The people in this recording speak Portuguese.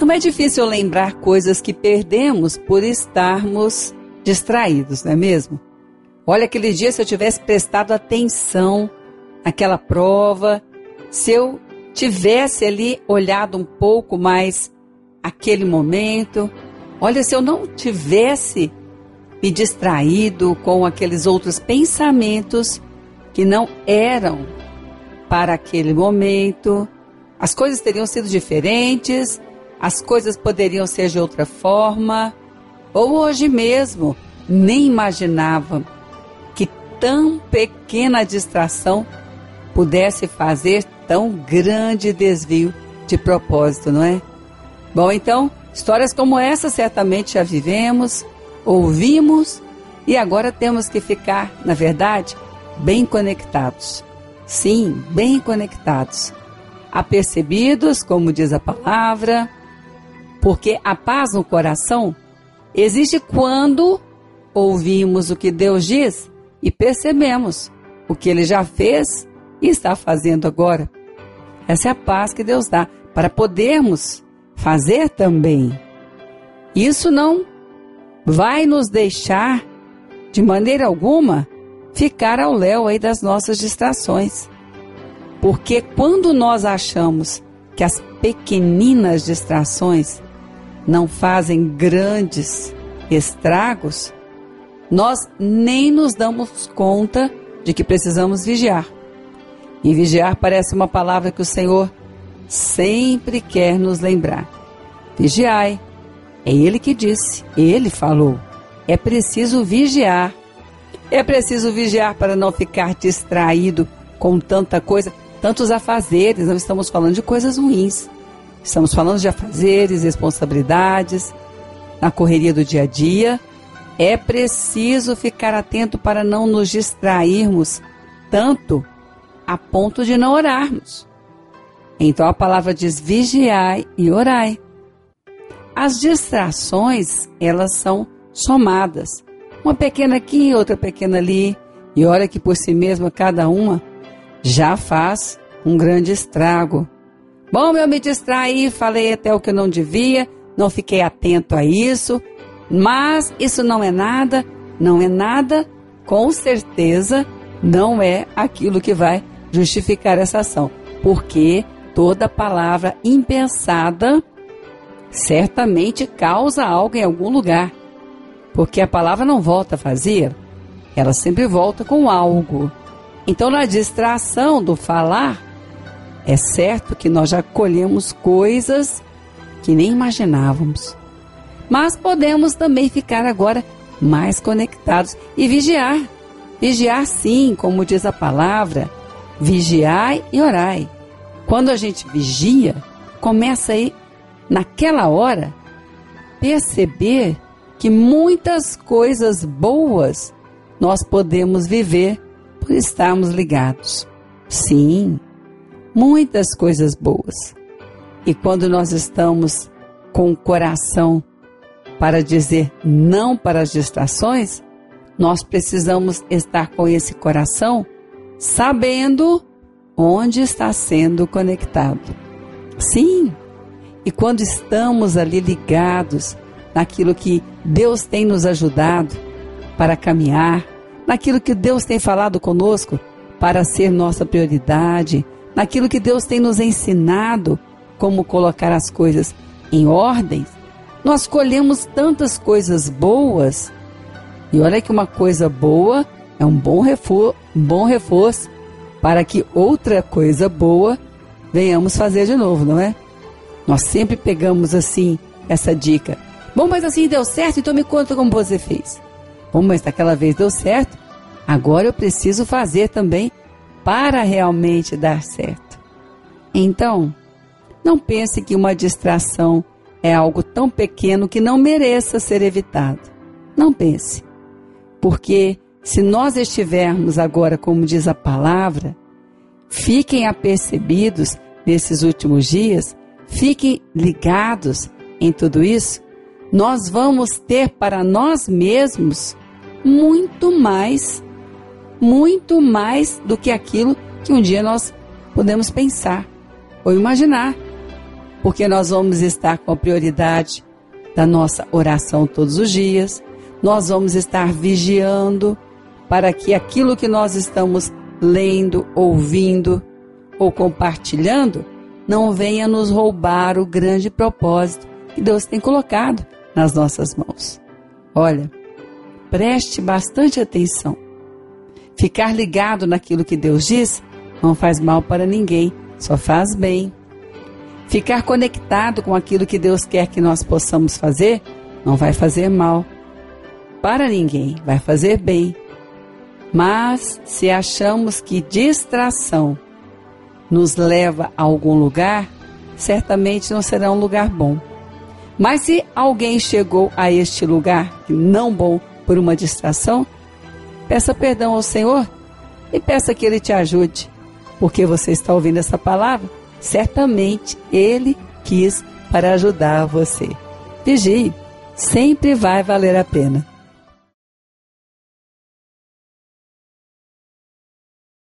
Não é difícil lembrar coisas que perdemos por estarmos distraídos, não é mesmo? Olha, aquele dia, se eu tivesse prestado atenção naquela prova, se eu tivesse ali olhado um pouco mais aquele momento, olha, se eu não tivesse me distraído com aqueles outros pensamentos que não eram para aquele momento, as coisas teriam sido diferentes, as coisas poderiam ser de outra forma, ou hoje mesmo nem imaginava que tão pequena distração pudesse fazer tão grande desvio de propósito, não é? Bom, então, histórias como essa certamente já vivemos, ouvimos e agora temos que ficar, na verdade, bem conectados. Sim, bem conectados. Apercebidos, como diz a palavra, porque a paz no coração existe quando ouvimos o que Deus diz e percebemos o que ele já fez e está fazendo agora. Essa é a paz que Deus dá para podermos fazer também. Isso não vai nos deixar, de maneira alguma, ficar ao léu aí das nossas distrações. Porque quando nós achamos que as pequeninas distrações não fazem grandes estragos, nós nem nos damos conta de que precisamos vigiar. E vigiar parece uma palavra que o Senhor sempre quer nos lembrar. Vigiai. É Ele que disse, Ele falou. É preciso vigiar. É preciso vigiar para não ficar distraído com tanta coisa, tantos afazeres. Não estamos falando de coisas ruins. Estamos falando de afazeres, responsabilidades, na correria do dia a dia. É preciso ficar atento para não nos distrairmos tanto a ponto de não orarmos. Então a palavra diz: vigiai e orai. As distrações, elas são somadas. Uma pequena aqui, outra pequena ali. E olha que por si mesma, cada uma já faz um grande estrago. Bom, eu me distraí, falei até o que eu não devia, não fiquei atento a isso, mas isso não é nada, não é nada, com certeza não é aquilo que vai justificar essa ação, porque toda palavra impensada certamente causa algo em algum lugar, porque a palavra não volta vazia, ela sempre volta com algo. Então, na distração do falar, é certo que nós já colhemos coisas que nem imaginávamos. Mas podemos também ficar agora mais conectados e vigiar. Vigiar, sim, como diz a palavra, vigiai e orai. Quando a gente vigia, começa aí, naquela hora, perceber que muitas coisas boas nós podemos viver por estarmos ligados. Sim, muitas coisas boas. E quando nós estamos com o coração para dizer não para as distrações, nós precisamos estar com esse coração sabendo onde está sendo conectado. Sim, e quando estamos ali ligados naquilo que Deus tem nos ajudado para caminhar, naquilo que Deus tem falado conosco para ser nossa prioridade, naquilo que Deus tem nos ensinado como colocar as coisas em ordem, nós colhemos tantas coisas boas. E olha que uma coisa boa é um bom reforço, um bom reforço para que outra coisa boa venhamos fazer de novo, não é? Nós sempre pegamos assim essa dica. Bom, mas assim deu certo, então me conta como você fez. Bom, mas daquela vez deu certo, agora eu preciso fazer também para realmente dar certo. Então, não pense que uma distração é algo tão pequeno que não mereça ser evitado. Não pense. Porque se nós estivermos agora, como diz a palavra, fiquem apercebidos nesses últimos dias, fiquem ligados em tudo isso, nós vamos ter para nós mesmos muito mais muito mais do que aquilo que um dia nós podemos pensar ou imaginar. porque nós vamos estar com a prioridade da nossa oração todos os dias, nós vamos estar vigiando para que aquilo que nós estamos lendo, ouvindo ou compartilhando não venha nos roubar o grande propósito que Deus tem colocado nas nossas mãos. Olha, preste bastante atenção. Ficar ligado naquilo que Deus diz não faz mal para ninguém, só faz bem. Ficar conectado com aquilo que Deus quer que nós possamos fazer não vai fazer mal para ninguém, vai fazer bem. Mas se achamos que distração nos leva a algum lugar, certamente não será um lugar bom. Mas se alguém chegou a este lugar não bom por uma distração, peça perdão ao Senhor e peça que Ele te ajude, porque você está ouvindo essa palavra certamente Ele quis para ajudar você. Vigie, sempre vai valer a pena.